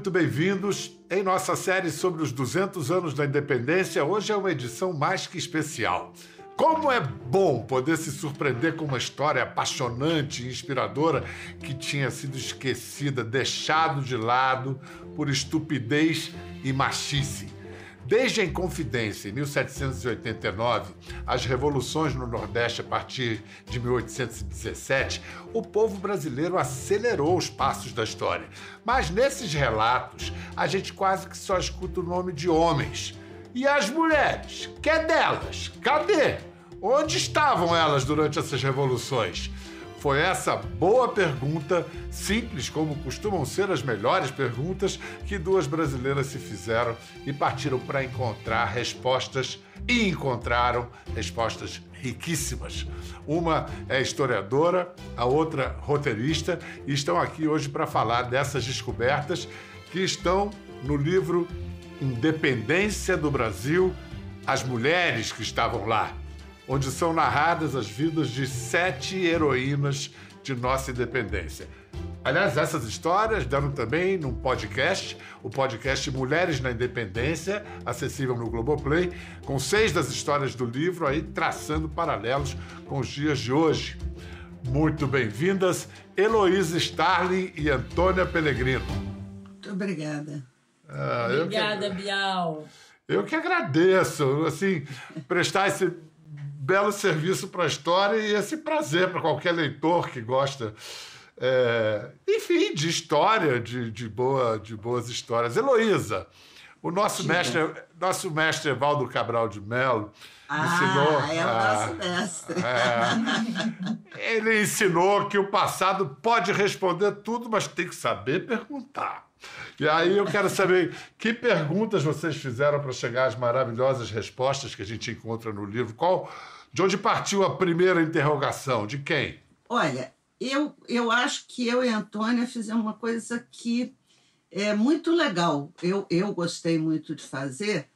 muito bem-vindos. Em nossa série sobre os 200 anos da independência, hoje é uma edição mais que especial. Como é bom poder se surpreender com uma história apaixonante e inspiradora que tinha sido esquecida, deixado de lado por estupidez e machice. Desde a Inconfidência, em 1789, as revoluções no Nordeste a partir de 1817, o povo brasileiro acelerou os passos da história. Mas nesses relatos, a gente quase que só escuta o nome de homens. E as mulheres? Que é delas? Cadê? Onde estavam elas durante essas revoluções? Foi essa boa pergunta, simples como costumam ser as melhores perguntas, que duas brasileiras se fizeram e partiram para encontrar respostas e encontraram respostas riquíssimas. Uma é historiadora, a outra roteirista, e estão aqui hoje para falar dessas descobertas que estão no livro Independência do Brasil, as mulheres que estavam lá onde são narradas as vidas de sete heroínas de nossa independência. Aliás, essas histórias deram também num podcast, o podcast Mulheres na Independência, acessível no Globoplay, com seis das histórias do livro aí traçando paralelos com os dias de hoje. Muito bem-vindas, Heloísa Starling e Antônia Pellegrino. Muito obrigada. Ah, obrigada, que... Bial. Eu que agradeço, assim, prestar esse belo serviço para a história e esse prazer para qualquer leitor que gosta, é, enfim, de história, de, de, boa, de boas histórias. Heloísa, o nosso mestre, nosso mestre Evaldo Cabral de Mello ah, ensinou. É o nosso mestre. É, ele ensinou que o passado pode responder tudo, mas tem que saber perguntar. E aí eu quero saber que perguntas vocês fizeram para chegar às maravilhosas respostas que a gente encontra no livro. Qual de onde partiu a primeira interrogação? De quem? Olha, eu, eu acho que eu e a Antônia fizemos uma coisa que é muito legal. Eu, eu gostei muito de fazer,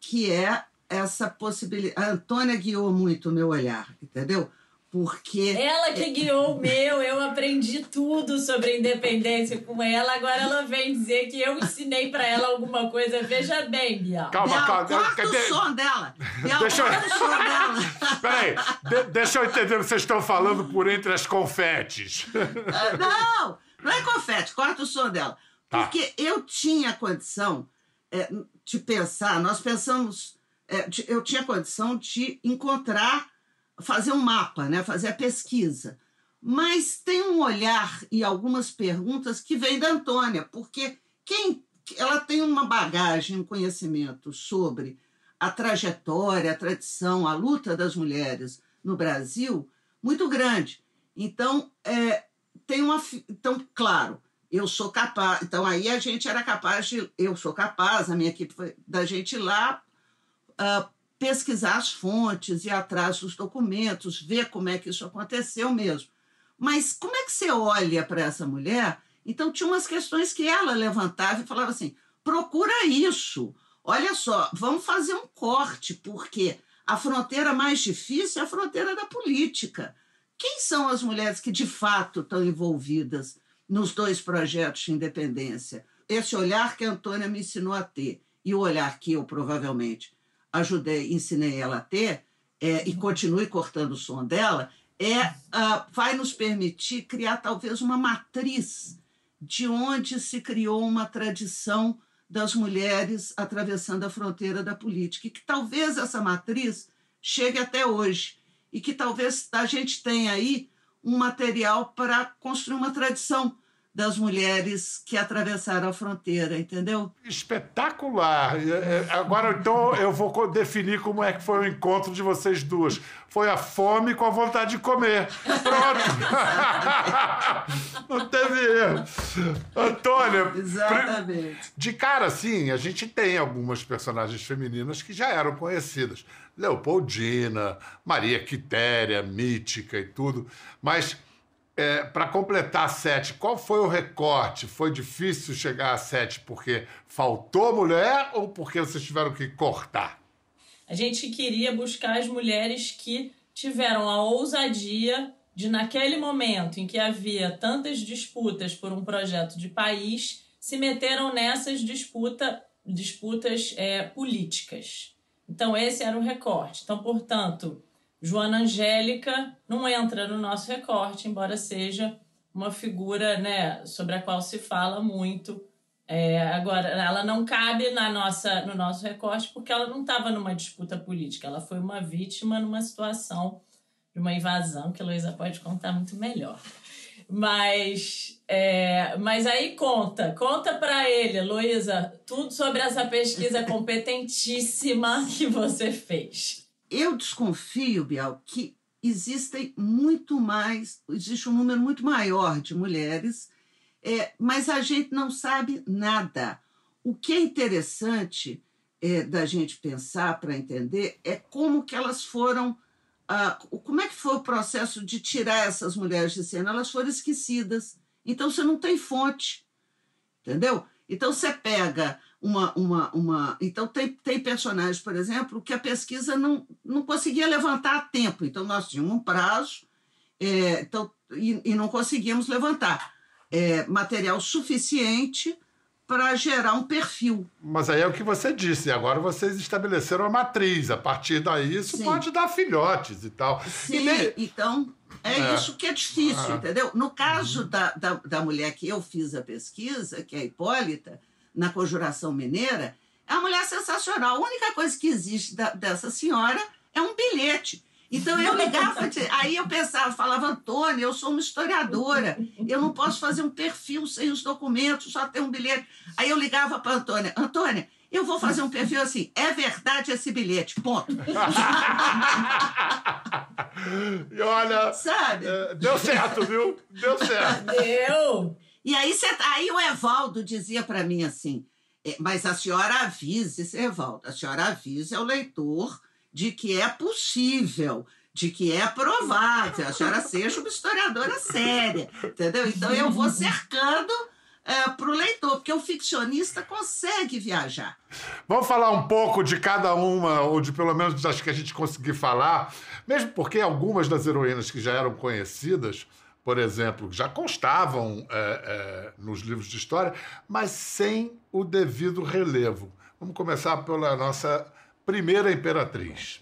que é essa possibilidade. A Antônia guiou muito o meu olhar, entendeu? Porque. Ela que guiou o meu, eu aprendi tudo sobre independência com ela, agora ela vem dizer que eu ensinei para ela alguma coisa. Veja bem, Bial. Calma, Bial, calma. Corta o som dela. Bial, deixa eu... o som dela. Peraí, de, deixa eu entender o que vocês estão falando por entre as confetes. Ah, não, não é confete, corta o som dela. Tá. Porque eu tinha condição é, de pensar, nós pensamos, é, de, eu tinha condição de encontrar fazer um mapa, né? fazer a pesquisa. Mas tem um olhar e algumas perguntas que vêm da Antônia, porque quem ela tem uma bagagem, um conhecimento sobre a trajetória, a tradição, a luta das mulheres no Brasil muito grande. Então, é, tem uma. Então, claro, eu sou capaz. Então, aí a gente era capaz de. Eu sou capaz, a minha equipe foi da gente ir lá. Uh, pesquisar as fontes, ir atrás dos documentos, ver como é que isso aconteceu mesmo. Mas como é que você olha para essa mulher? Então, tinha umas questões que ela levantava e falava assim: procura isso. Olha só, vamos fazer um corte, porque a fronteira mais difícil é a fronteira da política. Quem são as mulheres que de fato estão envolvidas nos dois projetos de independência? Esse olhar que a Antônia me ensinou a ter e o olhar que eu provavelmente ajudei, ensinei ela a ter, é, e continue cortando o som dela, é, uh, vai nos permitir criar talvez uma matriz de onde se criou uma tradição das mulheres atravessando a fronteira da política. E que talvez essa matriz chegue até hoje. E que talvez a gente tenha aí um material para construir uma tradição das mulheres que atravessaram a fronteira, entendeu? Espetacular! É, é, agora, então, eu vou definir como é que foi o encontro de vocês duas. Foi a fome com a vontade de comer. Pronto! Não teve erro. Antônia, Exatamente. de cara, sim, a gente tem algumas personagens femininas que já eram conhecidas. Leopoldina, Maria Quitéria, Mítica e tudo. Mas é, para completar sete, qual foi o recorte? Foi difícil chegar a sete porque faltou mulher ou porque vocês tiveram que cortar? A gente queria buscar as mulheres que tiveram a ousadia de, naquele momento em que havia tantas disputas por um projeto de país, se meteram nessas disputa, disputas é, políticas. Então, esse era o recorte. Então, portanto, Joana Angélica não entra no nosso recorte, embora seja uma figura né, sobre a qual se fala muito. É, agora, ela não cabe na nossa, no nosso recorte porque ela não estava numa disputa política, ela foi uma vítima numa situação de uma invasão, que a Luísa pode contar muito melhor. Mas, é, mas aí conta, conta para ele, Luísa, tudo sobre essa pesquisa competentíssima que você fez. Eu desconfio, Bial, que existem muito mais, existe um número muito maior de mulheres, é, mas a gente não sabe nada. O que é interessante é, da gente pensar para entender é como que elas foram ah, como é que foi o processo de tirar essas mulheres de cena? Elas foram esquecidas. Então você não tem fonte, entendeu? Então você pega uma. uma, uma então tem, tem personagens, por exemplo, que a pesquisa não, não conseguia levantar a tempo. Então nós tínhamos um prazo é, então, e, e não conseguíamos levantar é, material suficiente para gerar um perfil. Mas aí é o que você disse, agora vocês estabeleceram a matriz, a partir daí isso Sim. pode dar filhotes e tal. Sim, e então é, é, isso que é difícil, é. entendeu? No caso da, da, da mulher que eu fiz a pesquisa, que é a Hipólita, na Conjuração Mineira, é uma mulher sensacional. A única coisa que existe da, dessa senhora é um bilhete. Então eu ligava, aí eu pensava, falava, Antônia, eu sou uma historiadora, eu não posso fazer um perfil sem os documentos, só ter um bilhete. Aí eu ligava para Antônia, Antônia, eu vou fazer um perfil assim, é verdade esse bilhete, ponto. e olha, sabe? É, deu certo, viu? Deu certo. Deu. E aí, cê, aí o Evaldo dizia para mim assim, é, mas a senhora avise, Evaldo, a senhora avise ao leitor de que é possível, de que é provável, a senhora seja uma historiadora séria, entendeu? Então eu vou cercando é, para o leitor, porque o ficcionista consegue viajar. Vamos falar um pouco de cada uma, ou de pelo menos das que a gente conseguir falar, mesmo porque algumas das heroínas que já eram conhecidas, por exemplo, já constavam é, é, nos livros de história, mas sem o devido relevo. Vamos começar pela nossa primeira imperatriz.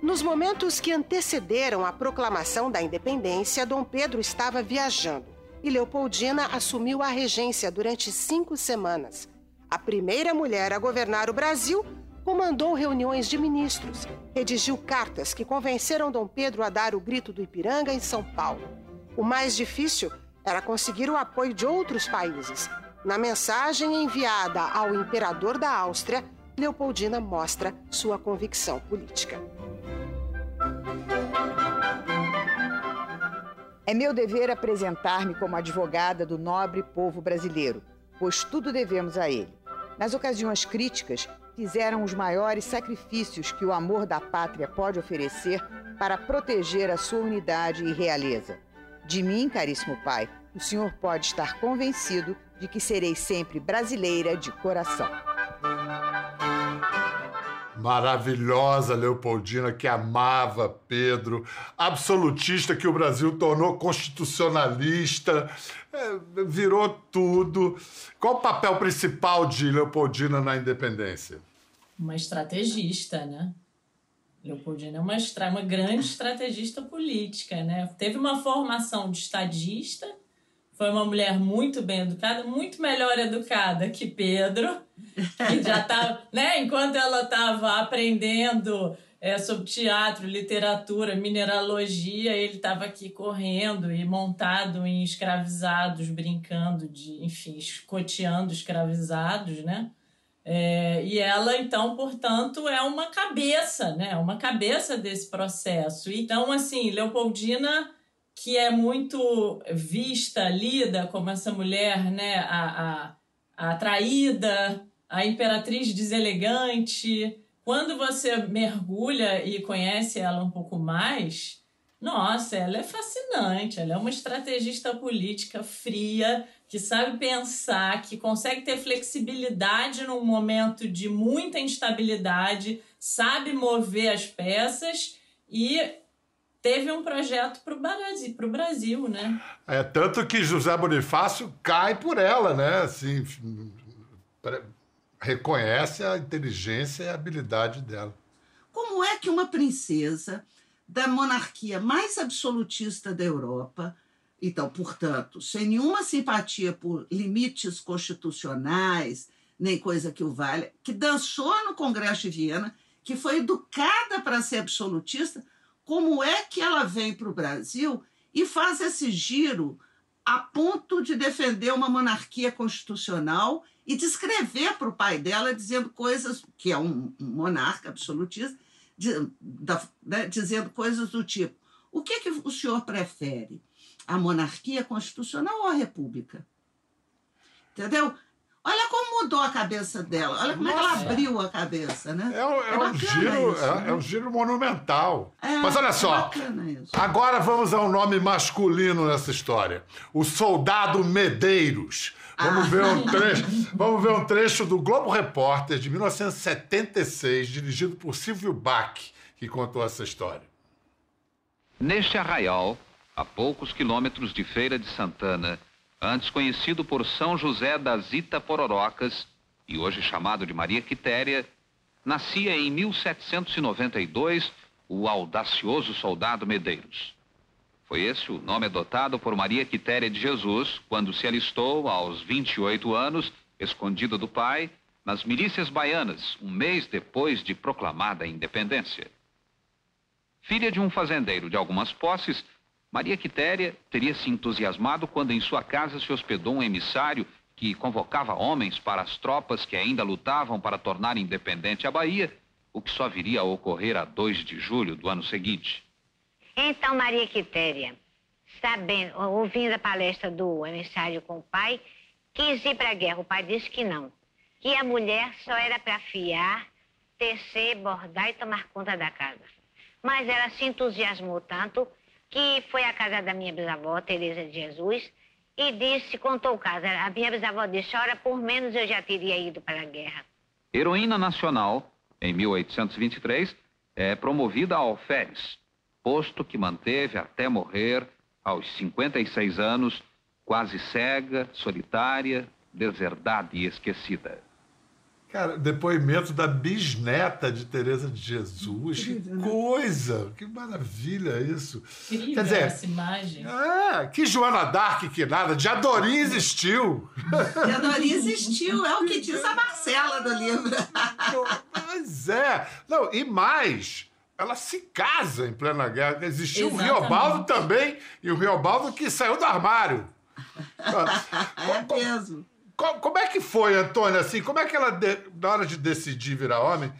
Nos momentos que antecederam a proclamação da independência, Dom Pedro estava viajando e Leopoldina assumiu a regência durante cinco semanas. A primeira mulher a governar o Brasil comandou reuniões de ministros, redigiu cartas que convenceram Dom Pedro a dar o grito do Ipiranga em São Paulo. O mais difícil era conseguir o apoio de outros países. Na mensagem enviada ao imperador da Áustria, Leopoldina mostra sua convicção política. É meu dever apresentar-me como advogada do nobre povo brasileiro, pois tudo devemos a ele. Nas ocasiões críticas, fizeram os maiores sacrifícios que o amor da pátria pode oferecer para proteger a sua unidade e realeza. De mim, caríssimo pai, o senhor pode estar convencido de que serei sempre brasileira de coração maravilhosa Leopoldina que amava Pedro, absolutista que o Brasil tornou constitucionalista, é, virou tudo. Qual o papel principal de Leopoldina na independência? Uma estrategista, né? Leopoldina é uma, uma grande estrategista política, né? Teve uma formação de estadista, foi uma mulher muito bem educada, muito melhor educada que Pedro que já tá, né? Enquanto ela estava aprendendo é, sobre teatro, literatura, mineralogia, ele estava aqui correndo e montado em escravizados, brincando de, enfim, escoteando escravizados, né? É, e ela, então, portanto, é uma cabeça, né? Uma cabeça desse processo. Então, assim, Leopoldina, que é muito vista, lida como essa mulher, né? A, a, a atraída, a imperatriz deselegante. Quando você mergulha e conhece ela um pouco mais, nossa, ela é fascinante. Ela é uma estrategista política fria, que sabe pensar, que consegue ter flexibilidade num momento de muita instabilidade, sabe mover as peças e teve um projeto para o Brasil, Brasil, né? É, tanto que José Bonifácio cai por ela, né? Assim, reconhece a inteligência e a habilidade dela. Como é que uma princesa da monarquia mais absolutista da Europa, então, portanto, sem nenhuma simpatia por limites constitucionais, nem coisa que o valha, que dançou no Congresso de Viena, que foi educada para ser absolutista, como é que ela vem para o Brasil e faz esse giro a ponto de defender uma monarquia constitucional e de escrever para o pai dela dizendo coisas, que é um, monarca absolutista, de, da, né, dizendo coisas do tipo: o que, que o senhor prefere? A monarquia constitucional ou a república? Entendeu? Olha como mudou a cabeça dela, olha como é que ela abriu a cabeça, né? É, um, é, é um giro, isso, é, né? é, um giro monumental. É, Mas olha só, agora vamos ao nome masculino nessa história: o soldado Medeiros. Vamos, ah. ver um trecho, vamos ver um trecho do Globo Repórter de 1976, dirigido por Silvio Bach, que contou essa história. Neste arraial, a poucos quilômetros de Feira de Santana, antes conhecido por São José das Itapororocas e hoje chamado de Maria Quitéria, nascia em 1792 o audacioso soldado Medeiros. Foi esse o nome adotado por Maria Quitéria de Jesus quando se alistou aos 28 anos, escondido do pai, nas milícias baianas, um mês depois de proclamada a independência. Filha de um fazendeiro de algumas posses, Maria Quitéria teria se entusiasmado quando em sua casa se hospedou um emissário que convocava homens para as tropas que ainda lutavam para tornar independente a Bahia, o que só viria a ocorrer a 2 de julho do ano seguinte. Então, Maria Quitéria, sabendo, ouvindo a palestra do emissário com o pai, quis ir para a guerra. O pai disse que não. Que a mulher só era para fiar, tecer, bordar e tomar conta da casa. Mas ela se entusiasmou tanto que foi à casa da minha bisavó, Teresa de Jesus, e disse, contou o caso. A minha bisavó disse, ora, por menos eu já teria ido para a guerra. Heroína nacional, em 1823, é promovida a alferes posto que manteve até morrer, aos 56 anos, quase cega, solitária, deserdada e esquecida. Cara, depoimento da bisneta de Teresa de Jesus. Que né? coisa! Que maravilha isso. Incrível Quer dizer, essa imagem. É, que Joana Dark que nada. De Adorim existiu. De Adorim existiu. É o que diz a Marcela do livro. Pois é. Não, e mais ela se casa em plena guerra. Existiu Exatamente. o Riobaldo também, e o Riobaldo que saiu do armário. é mesmo. Como, é que foi, Antônia, assim, como é que ela, na hora de decidir virar homem,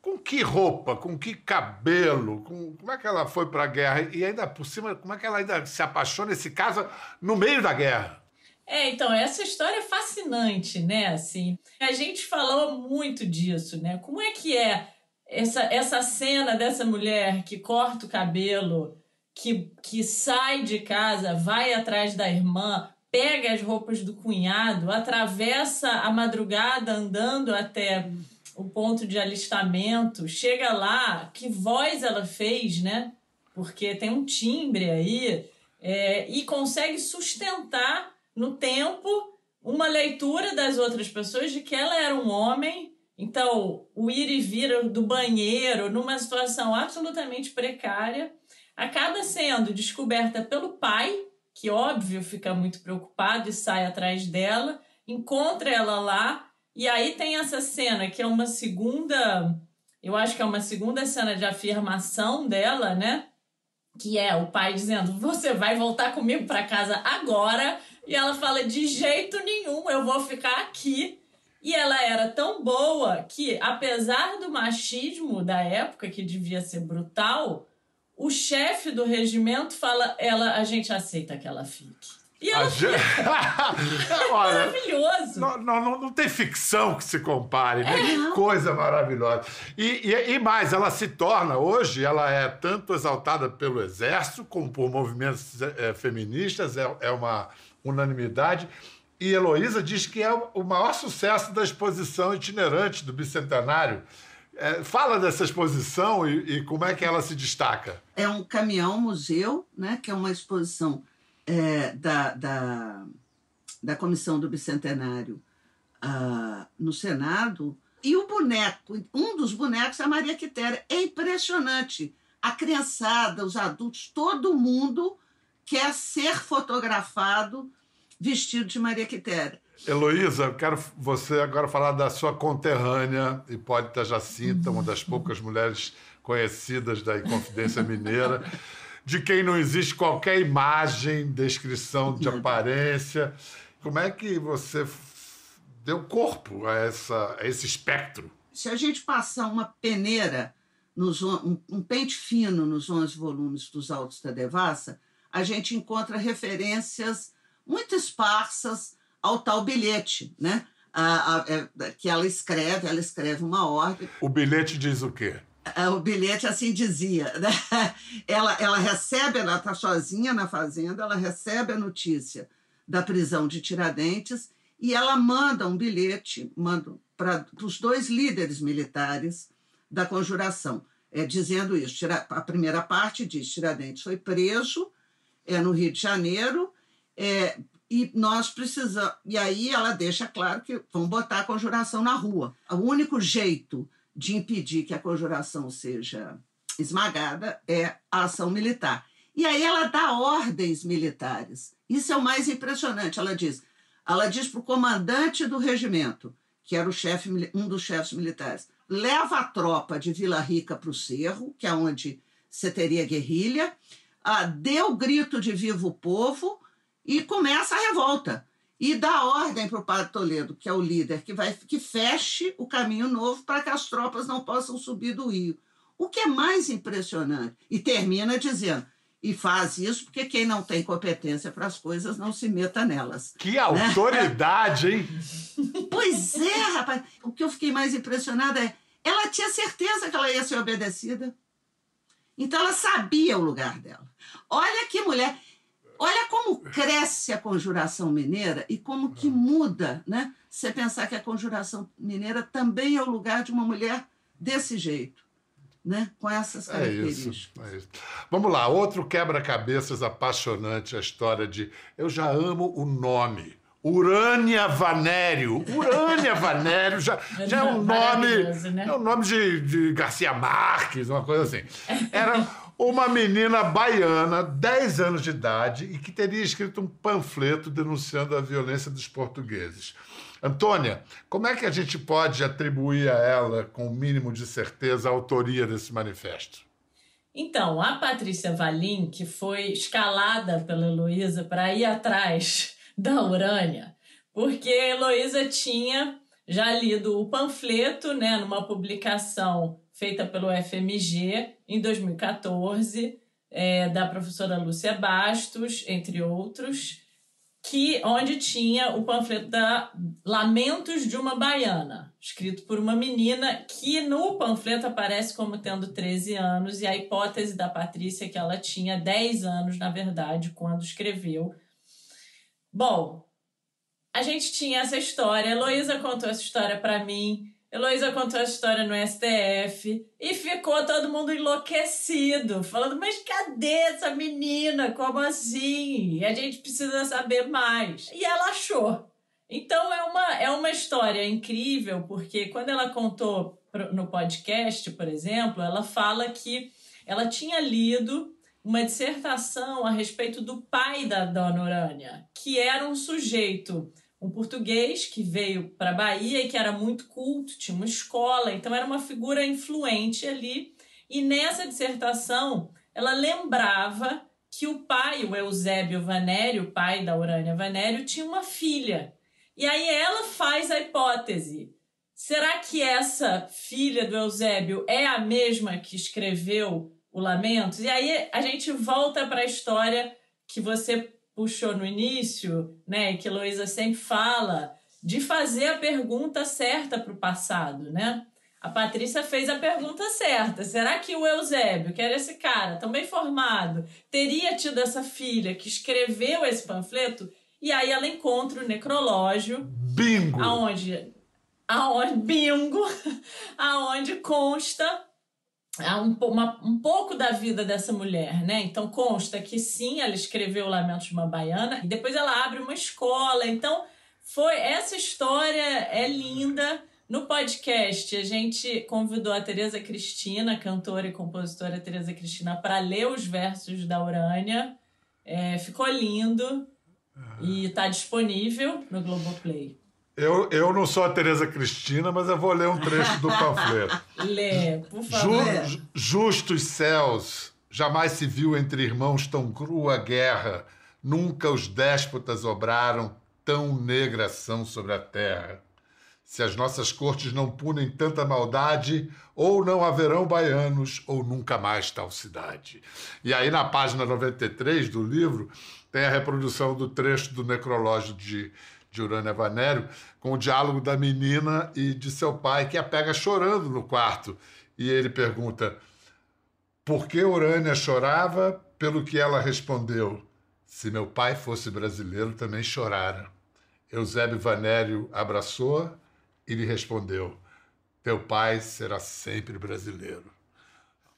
com que roupa, com que cabelo, com, como é que ela foi para a guerra? E ainda por cima, como é que ela ainda se apaixona e se casa no meio da guerra? É, então, essa história é fascinante, né? Assim, a gente falou muito disso, né? Como é que é essa, essa cena dessa mulher que corta o cabelo, que, que sai de casa, vai atrás da irmã, pega as roupas do cunhado, atravessa a madrugada andando até o ponto de alistamento, chega lá, que voz ela fez, né? Porque tem um timbre aí, é, e consegue sustentar no tempo uma leitura das outras pessoas de que ela era um homem então, o ir e vir do banheiro, numa situação absolutamente precária, acaba sendo descoberta pelo pai, que óbvio fica muito preocupado e sai atrás dela, encontra ela lá, e aí tem essa cena que é uma segunda, eu acho que é uma segunda cena de afirmação dela, né? Que é o pai dizendo: Você vai voltar comigo para casa agora. E ela fala: De jeito nenhum, eu vou ficar aqui e ela era tão boa que, apesar do machismo da época, que devia ser brutal, o chefe do regimento fala: ela, a gente aceita que ela fique. E ela gente... Olha, maravilhoso. Não, não, não, tem ficção que se compare, né? É. Que coisa maravilhosa. E, e, e, mais, ela se torna, hoje, ela é tanto exaltada pelo exército como por movimentos é, feministas, é, é uma unanimidade. E Heloísa diz que é o maior sucesso da exposição itinerante do Bicentenário. É, fala dessa exposição e, e, como é que ela se destaca. É um caminhão-museu, né, que é uma exposição é, da, da, da Comissão do Bicentenário uh, no Senado. E o boneco, um dos bonecos é a Maria Quitéria. É impressionante. A criançada, os adultos, todo mundo quer ser fotografado vestido de Maria Quitéria. Heloísa, quero você agora falar da sua conterrânea, Hipólita Jacinta, uma das poucas mulheres conhecidas da Inconfidência Mineira, de quem não existe qualquer imagem, descrição de aparência. Como é que você deu corpo a, essa, a esse espectro? Se a gente passar uma peneira, nos, um, um pente fino nos 11 volumes dos Autos da Devassa, a gente encontra referências muito esparsas ao tal bilhete, né? A, a, é, que ela escreve, ela escreve uma ordem. O bilhete diz o quê? É, o bilhete assim dizia. Né? Ela, ela recebe, ela está sozinha na fazenda, ela recebe a notícia da prisão de Tiradentes e ela manda um bilhete manda para os dois líderes militares da conjuração, é, dizendo isso. A primeira parte diz: Tiradentes foi preso é, no Rio de Janeiro é, e nós precisamos. E aí ela deixa claro que vão botar a conjuração na rua. O único jeito de impedir que a conjuração seja esmagada é a ação militar. E aí ela dá ordens militares. Isso é o mais impressionante. Ela diz, ela diz para o comandante do regimento, que era o chefe, um dos chefes militares, leva a tropa de Vila Rica para o Cerro, que é onde você teria guerrilha, ah, dê o grito de viva o povo, e começa a revolta. E dá ordem para o padre Toledo, que é o líder, que, vai, que feche o caminho novo para que as tropas não possam subir do rio. O que é mais impressionante. E termina dizendo: e faz isso porque quem não tem competência para as coisas não se meta nelas. Que né? autoridade, hein? pois é, rapaz. O que eu fiquei mais impressionada é ela tinha certeza que ela ia ser obedecida. Então ela sabia o lugar dela. Olha que mulher. Olha como cresce a conjuração mineira e como que muda, né? Você pensar que a conjuração mineira também é o lugar de uma mulher desse jeito, né? Com essas características. É isso, é isso. Vamos lá, outro quebra-cabeças apaixonante, a história de eu já amo o nome. Urânia Vanério. Urânia Vanério já, já é um nome. Né? É um nome de, de Garcia Marques, uma coisa assim. Era uma menina baiana, 10 anos de idade, e que teria escrito um panfleto denunciando a violência dos portugueses. Antônia, como é que a gente pode atribuir a ela, com o mínimo de certeza, a autoria desse manifesto? Então, a Patrícia Valim, que foi escalada pela Heloísa para ir atrás da Urânia, porque a Heloísa tinha já lido o panfleto né, numa publicação feita pelo FMG em 2014, é, da professora Lúcia Bastos, entre outros, que onde tinha o panfleto da Lamentos de uma Baiana, escrito por uma menina que no panfleto aparece como tendo 13 anos, e a hipótese da Patrícia é que ela tinha 10 anos, na verdade, quando escreveu. Bom, a gente tinha essa história, a Heloísa contou essa história para mim, Heloísa contou a história no STF e ficou todo mundo enlouquecido, falando: mas cadê essa menina? Como assim? A gente precisa saber mais. E ela achou. Então é uma, é uma história incrível, porque quando ela contou no podcast, por exemplo, ela fala que ela tinha lido uma dissertação a respeito do pai da Dona Urânia, que era um sujeito um português que veio para Bahia e que era muito culto, tinha uma escola, então era uma figura influente ali. E nessa dissertação, ela lembrava que o pai, o Eusébio Vanério, pai da Urânia Vanério, tinha uma filha. E aí ela faz a hipótese: será que essa filha do Eusébio é a mesma que escreveu o Lamentos? E aí a gente volta para a história que você puxou no início, né, que Heloísa sempre fala, de fazer a pergunta certa para o passado, né? A Patrícia fez a pergunta certa. Será que o Eusébio, que era esse cara tão bem formado, teria tido essa filha que escreveu esse panfleto? E aí ela encontra o necrológio. Bingo! Aonde aonde, bingo, aonde consta um, uma, um pouco da vida dessa mulher, né? Então consta que sim, ela escreveu Lamentos de uma Baiana e depois ela abre uma escola. Então foi essa história é linda. No podcast a gente convidou a Tereza Cristina, cantora e compositora Tereza Cristina, para ler os versos da Urânia. É, ficou lindo e está disponível no Globoplay. Eu, eu não sou a Tereza Cristina, mas eu vou ler um trecho do panfleto. Lê, por favor. Ju, justos céus, jamais se viu entre irmãos tão crua guerra, nunca os déspotas obraram tão negra ação sobre a terra. Se as nossas cortes não punem tanta maldade, ou não haverão baianos, ou nunca mais tal cidade. E aí, na página 93 do livro, tem a reprodução do trecho do necrológio de de Urânia Vanério, com o diálogo da menina e de seu pai, que a pega chorando no quarto. E ele pergunta: por que Urânia chorava? Pelo que ela respondeu: se meu pai fosse brasileiro, também chorara. Eusébio Vanério abraçou e lhe respondeu: Teu pai será sempre brasileiro.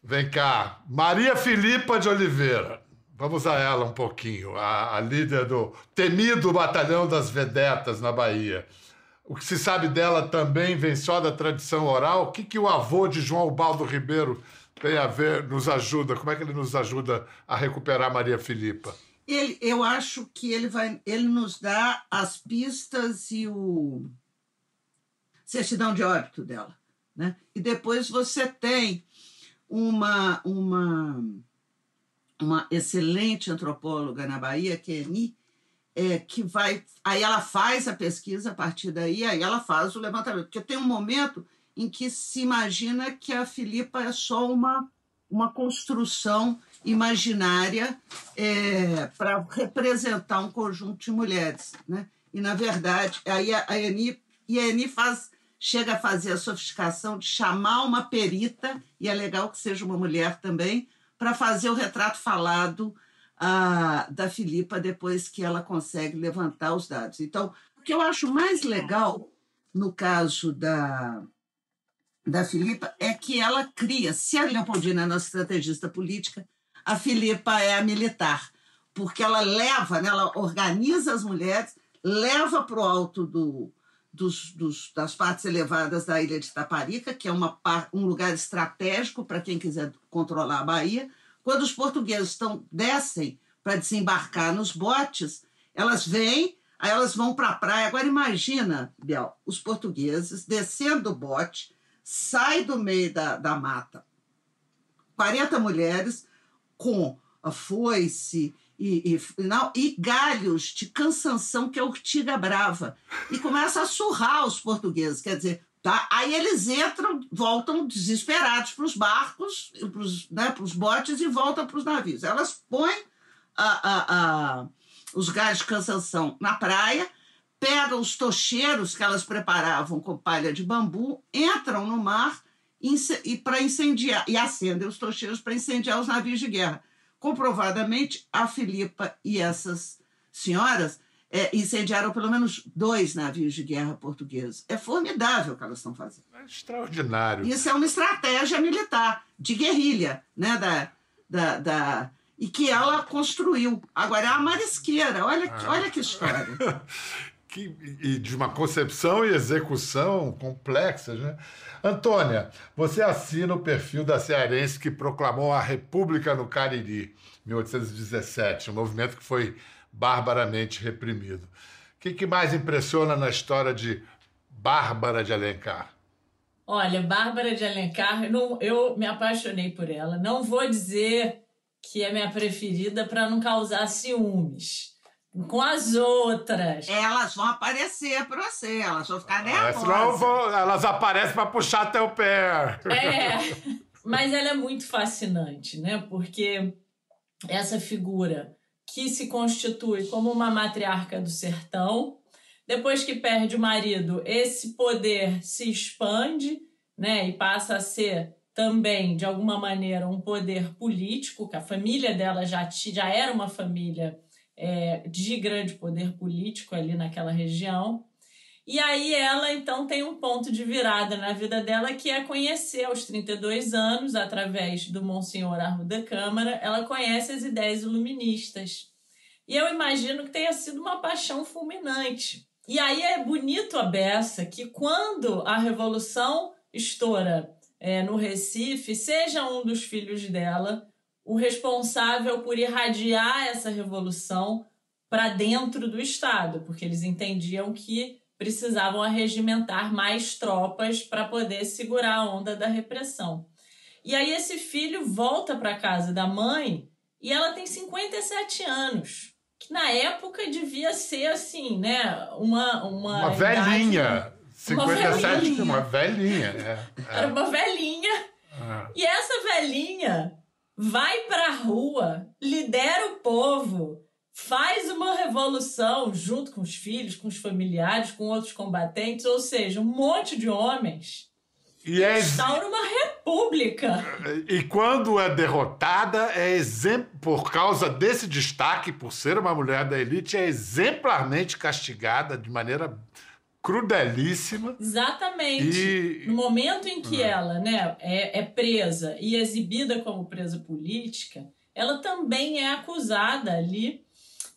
Vem cá, Maria Filipa de Oliveira. Vamos a ela um pouquinho, a, a, líder do temido Batalhão das Vedetas na Bahia. O que se sabe dela também vem só da tradição oral. O que, que o avô de João Baldo Ribeiro tem a ver, nos ajuda? Como é que ele nos ajuda a recuperar Maria Filipa? Ele, eu acho que ele vai, ele nos dá as pistas e o certidão de óbito dela, né? E depois você tem uma uma uma excelente antropóloga na Bahia, que é que vai. Aí ela faz a pesquisa a partir daí, aí ela faz o levantamento. Porque tem um momento em que se imagina que a Filipa é só uma, uma construção imaginária é, para representar um conjunto de mulheres. Né? E, na verdade, aí a, a Eni, e a Eni faz, chega a fazer a sofisticação de chamar uma perita, e é legal que seja uma mulher também, para fazer o retrato falado da Filipa depois que ela consegue levantar os dados. Então, o que eu acho mais legal no caso da, da Filipa é que ela cria, se a Leopoldina é nossa estrategista política, a Filipa é a militar, porque ela leva, né, ela organiza as mulheres, leva para o alto do, dos, dos, das partes elevadas da ilha de Taparica, que é uma, um lugar estratégico para quem quiser controlar a Bahia. Quando os portugueses estão, descem para desembarcar nos botes, elas vêm, aí elas vão para a praia. Agora imagina, Bel, os portugueses descendo do bote, sai do meio da, da mata, 40 mulheres com a foice e, e, não, e galhos de cansanção, que é ortiga brava. E começa a surrar os portugueses. Quer dizer, tá? aí eles entram, voltam desesperados para os barcos, para os né, botes e voltam para os navios. Elas põem a, a, a, os galhos de cansanção na praia, pegam os tocheiros que elas preparavam com palha de bambu, entram no mar e para incendiar e acendem os tocheiros para incendiar os navios de guerra comprovadamente, a Filipa e essas senhoras é, incendiaram pelo menos dois navios de guerra portugueses. É formidável o que elas estão fazendo. É extraordinário. Isso é uma estratégia militar, de guerrilha, né? Da, da, da, e que ela construiu. Agora, é a marisqueira, olha, ah. olha que história. que, e de uma concepção e execução complexas, né? Antônia, você assina o perfil da cearense que proclamou a República no Cariri, 1817, um movimento que foi barbaramente reprimido. O que, que mais impressiona na história de Bárbara de Alencar? Olha, Bárbara de Alencar, não, eu me apaixonei por ela. Não vou dizer que é minha preferida para não causar ciúmes com as outras. Elas vão aparecer para você, elas vão ficar nervosas. Vão, elas aparecem para puxar teu pé. É, mas ela é muito fascinante, né? Porque essa figura que se constitui como uma matriarca do sertão, depois que perde o marido, esse poder se expande, né? E passa a ser também, de alguma maneira, um poder político, que a família dela já, já era uma família é, de grande poder político ali naquela região. E aí ela então tem um ponto de virada na vida dela que é conhecer aos 32 anos, através do Monsenhor Arruda Câmara, ela conhece as ideias iluministas. E eu imagino que tenha sido uma paixão fulminante. E aí é bonito a beça que quando a revolução estoura é, no Recife, seja um dos filhos dela o responsável por irradiar essa revolução para dentro do Estado, porque eles entendiam que precisavam arregimentar mais tropas para poder segurar a onda da repressão. E aí esse filho volta para casa da mãe e ela tem 57 anos, que na época devia ser assim, né, uma uma, uma velhinha. 57, uma velhinha. É, é. Era uma velhinha. É. E essa velhinha vai para a rua, lidera o povo, faz uma revolução junto com os filhos, com os familiares, com outros combatentes, ou seja, um monte de homens. E é instaura uma república. E quando é derrotada, é exemplo por causa desse destaque, por ser uma mulher da elite, é exemplarmente castigada de maneira crudelíssima. Exatamente. E... No momento em que é. ela né, é, é presa e exibida como presa política, ela também é acusada ali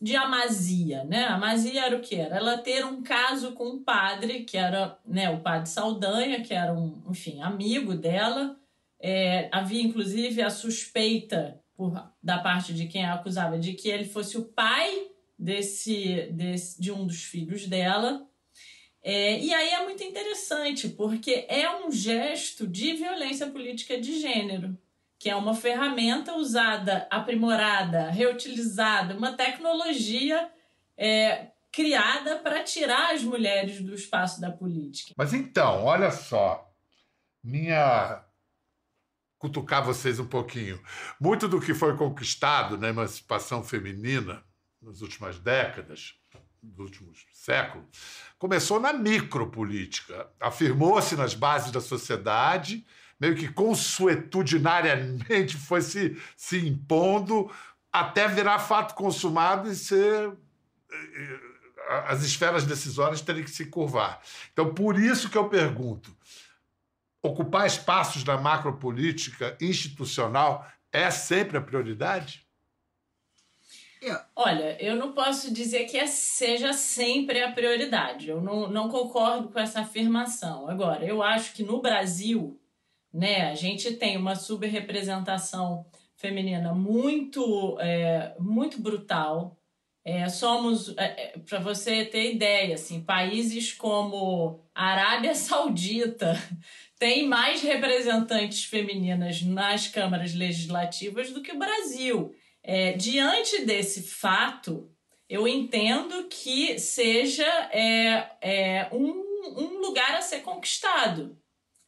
de amazia, né? Amazia era o que era? Ela ter um caso com um padre, que era né, o padre Saldanha, que era um, enfim, amigo dela. É, havia, inclusive, a suspeita por, da parte de quem a acusava de que ele fosse o pai desse, desse de um dos filhos dela. É, e aí é muito interessante, porque é um gesto de violência política de gênero que é uma ferramenta usada, aprimorada, reutilizada, uma tecnologia é, criada para tirar as mulheres do espaço da política. Mas então, olha só, minha cutucar vocês um pouquinho. Muito do que foi conquistado na emancipação feminina nas últimas décadas, nos últimos séculos, começou na micropolítica. Afirmou-se nas bases da sociedade meio que consuetudinariamente foi se, se impondo até virar fato consumado e ser. Eh, as esferas decisórias terem que se curvar. Então, por isso que eu pergunto: ocupar espaços na macropolítica institucional é sempre a prioridade? Olha, eu não posso dizer que é, seja sempre a prioridade. Eu não, não concordo com essa afirmação. Agora, eu acho que no Brasil né? A gente tem uma subrepresentação feminina muito, é, muito brutal. É, somos, é, é para você ter ideia, assim, países como a Arábia Saudita têm mais representantes femininas nas câmaras legislativas do que o Brasil. É, diante desse fato, eu entendo que seja é, é, um, um lugar a ser conquistado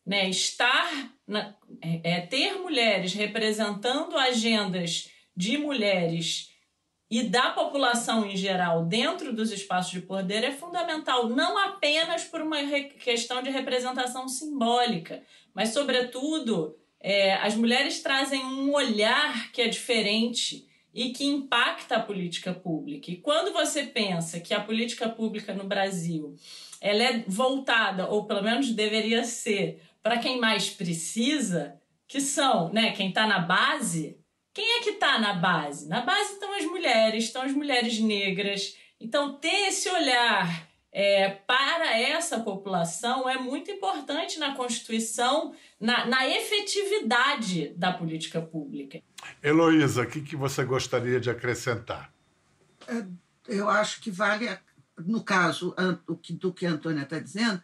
né, estar na, é, é, ter mulheres representando agendas de mulheres e da população em geral dentro dos espaços de poder é fundamental, não apenas por uma questão de representação simbólica, mas, sobretudo, é, as mulheres trazem um olhar que é diferente e que impacta a política pública. E quando você pensa que a política pública no Brasil ela é voltada, ou pelo menos deveria ser, para quem mais precisa, que são, né, quem está na base. Quem é que está na base? Na base estão as mulheres, estão as mulheres negras. Então, ter esse olhar é, para essa população é muito importante na Constituição, na, na efetividade da política pública. Heloísa, o que, que você gostaria de acrescentar? É, eu acho que vale, no caso do que a Antônia está dizendo,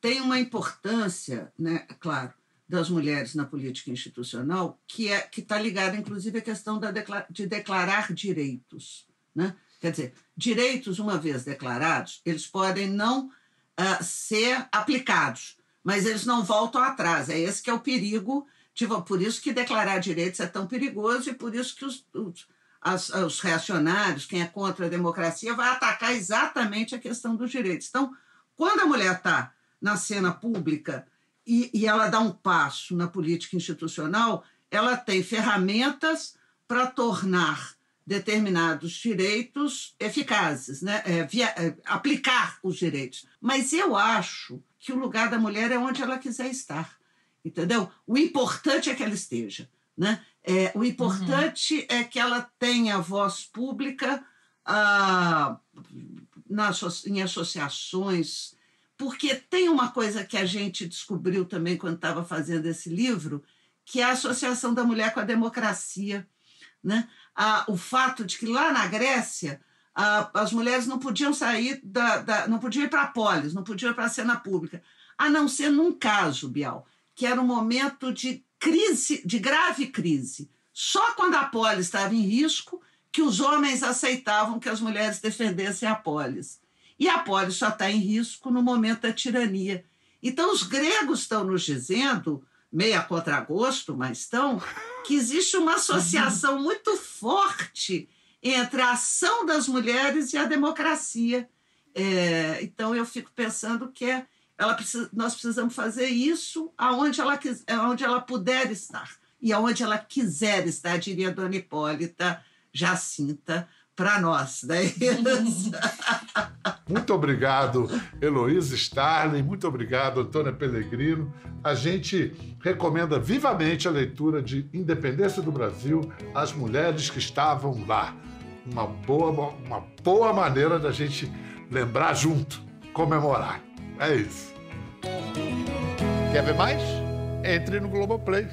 tem uma importância, né, claro, das mulheres na política institucional que é que está ligada, inclusive, à questão da de declarar direitos. Né? Quer dizer, direitos, uma vez declarados, eles podem não uh, ser aplicados, mas eles não voltam atrás. É esse que é o perigo. Tipo, por isso que declarar direitos é tão perigoso e por isso que os, os, as, os reacionários, quem é contra a democracia, vai atacar exatamente a questão dos direitos. Então, quando a mulher está na cena pública e, e ela dá um passo na política institucional, ela tem ferramentas para tornar determinados direitos eficazes, né? É, via, é, aplicar os direitos. Mas eu acho que o lugar da mulher é onde ela quiser estar, entendeu? O importante é que ela esteja, né? É, o importante uhum. é que ela tenha voz pública ah, na, em associações, porque tem uma coisa que a gente descobriu também quando estava fazendo esse livro, que é a associação da mulher com a democracia. Né? O fato de que lá na Grécia as mulheres não podiam sair da, da não podiam ir para a polis, não podiam ir para a cena pública, a não ser num caso, Bial, que era um momento de crise, de grave crise. Só quando a polis estava em risco que os homens aceitavam que as mulheres defendessem a polis. E a polis só está em risco no momento da tirania. Então, os gregos estão nos dizendo, meia contragosto, mas estão, que existe uma associação muito forte entre a ação das mulheres e a democracia. É, então, eu fico pensando que é, ela precisa, nós precisamos fazer isso aonde ela, aonde ela puder estar e aonde ela quiser estar, diria Dona Hipólita Jacinta, para nós, né? muito obrigado, Heloísa Starling, muito obrigado, Antônia Pellegrino. A gente recomenda vivamente a leitura de Independência do Brasil, As Mulheres que Estavam Lá. Uma boa, uma boa maneira da gente lembrar junto, comemorar. É isso. Quer ver mais? Entre no Globoplay.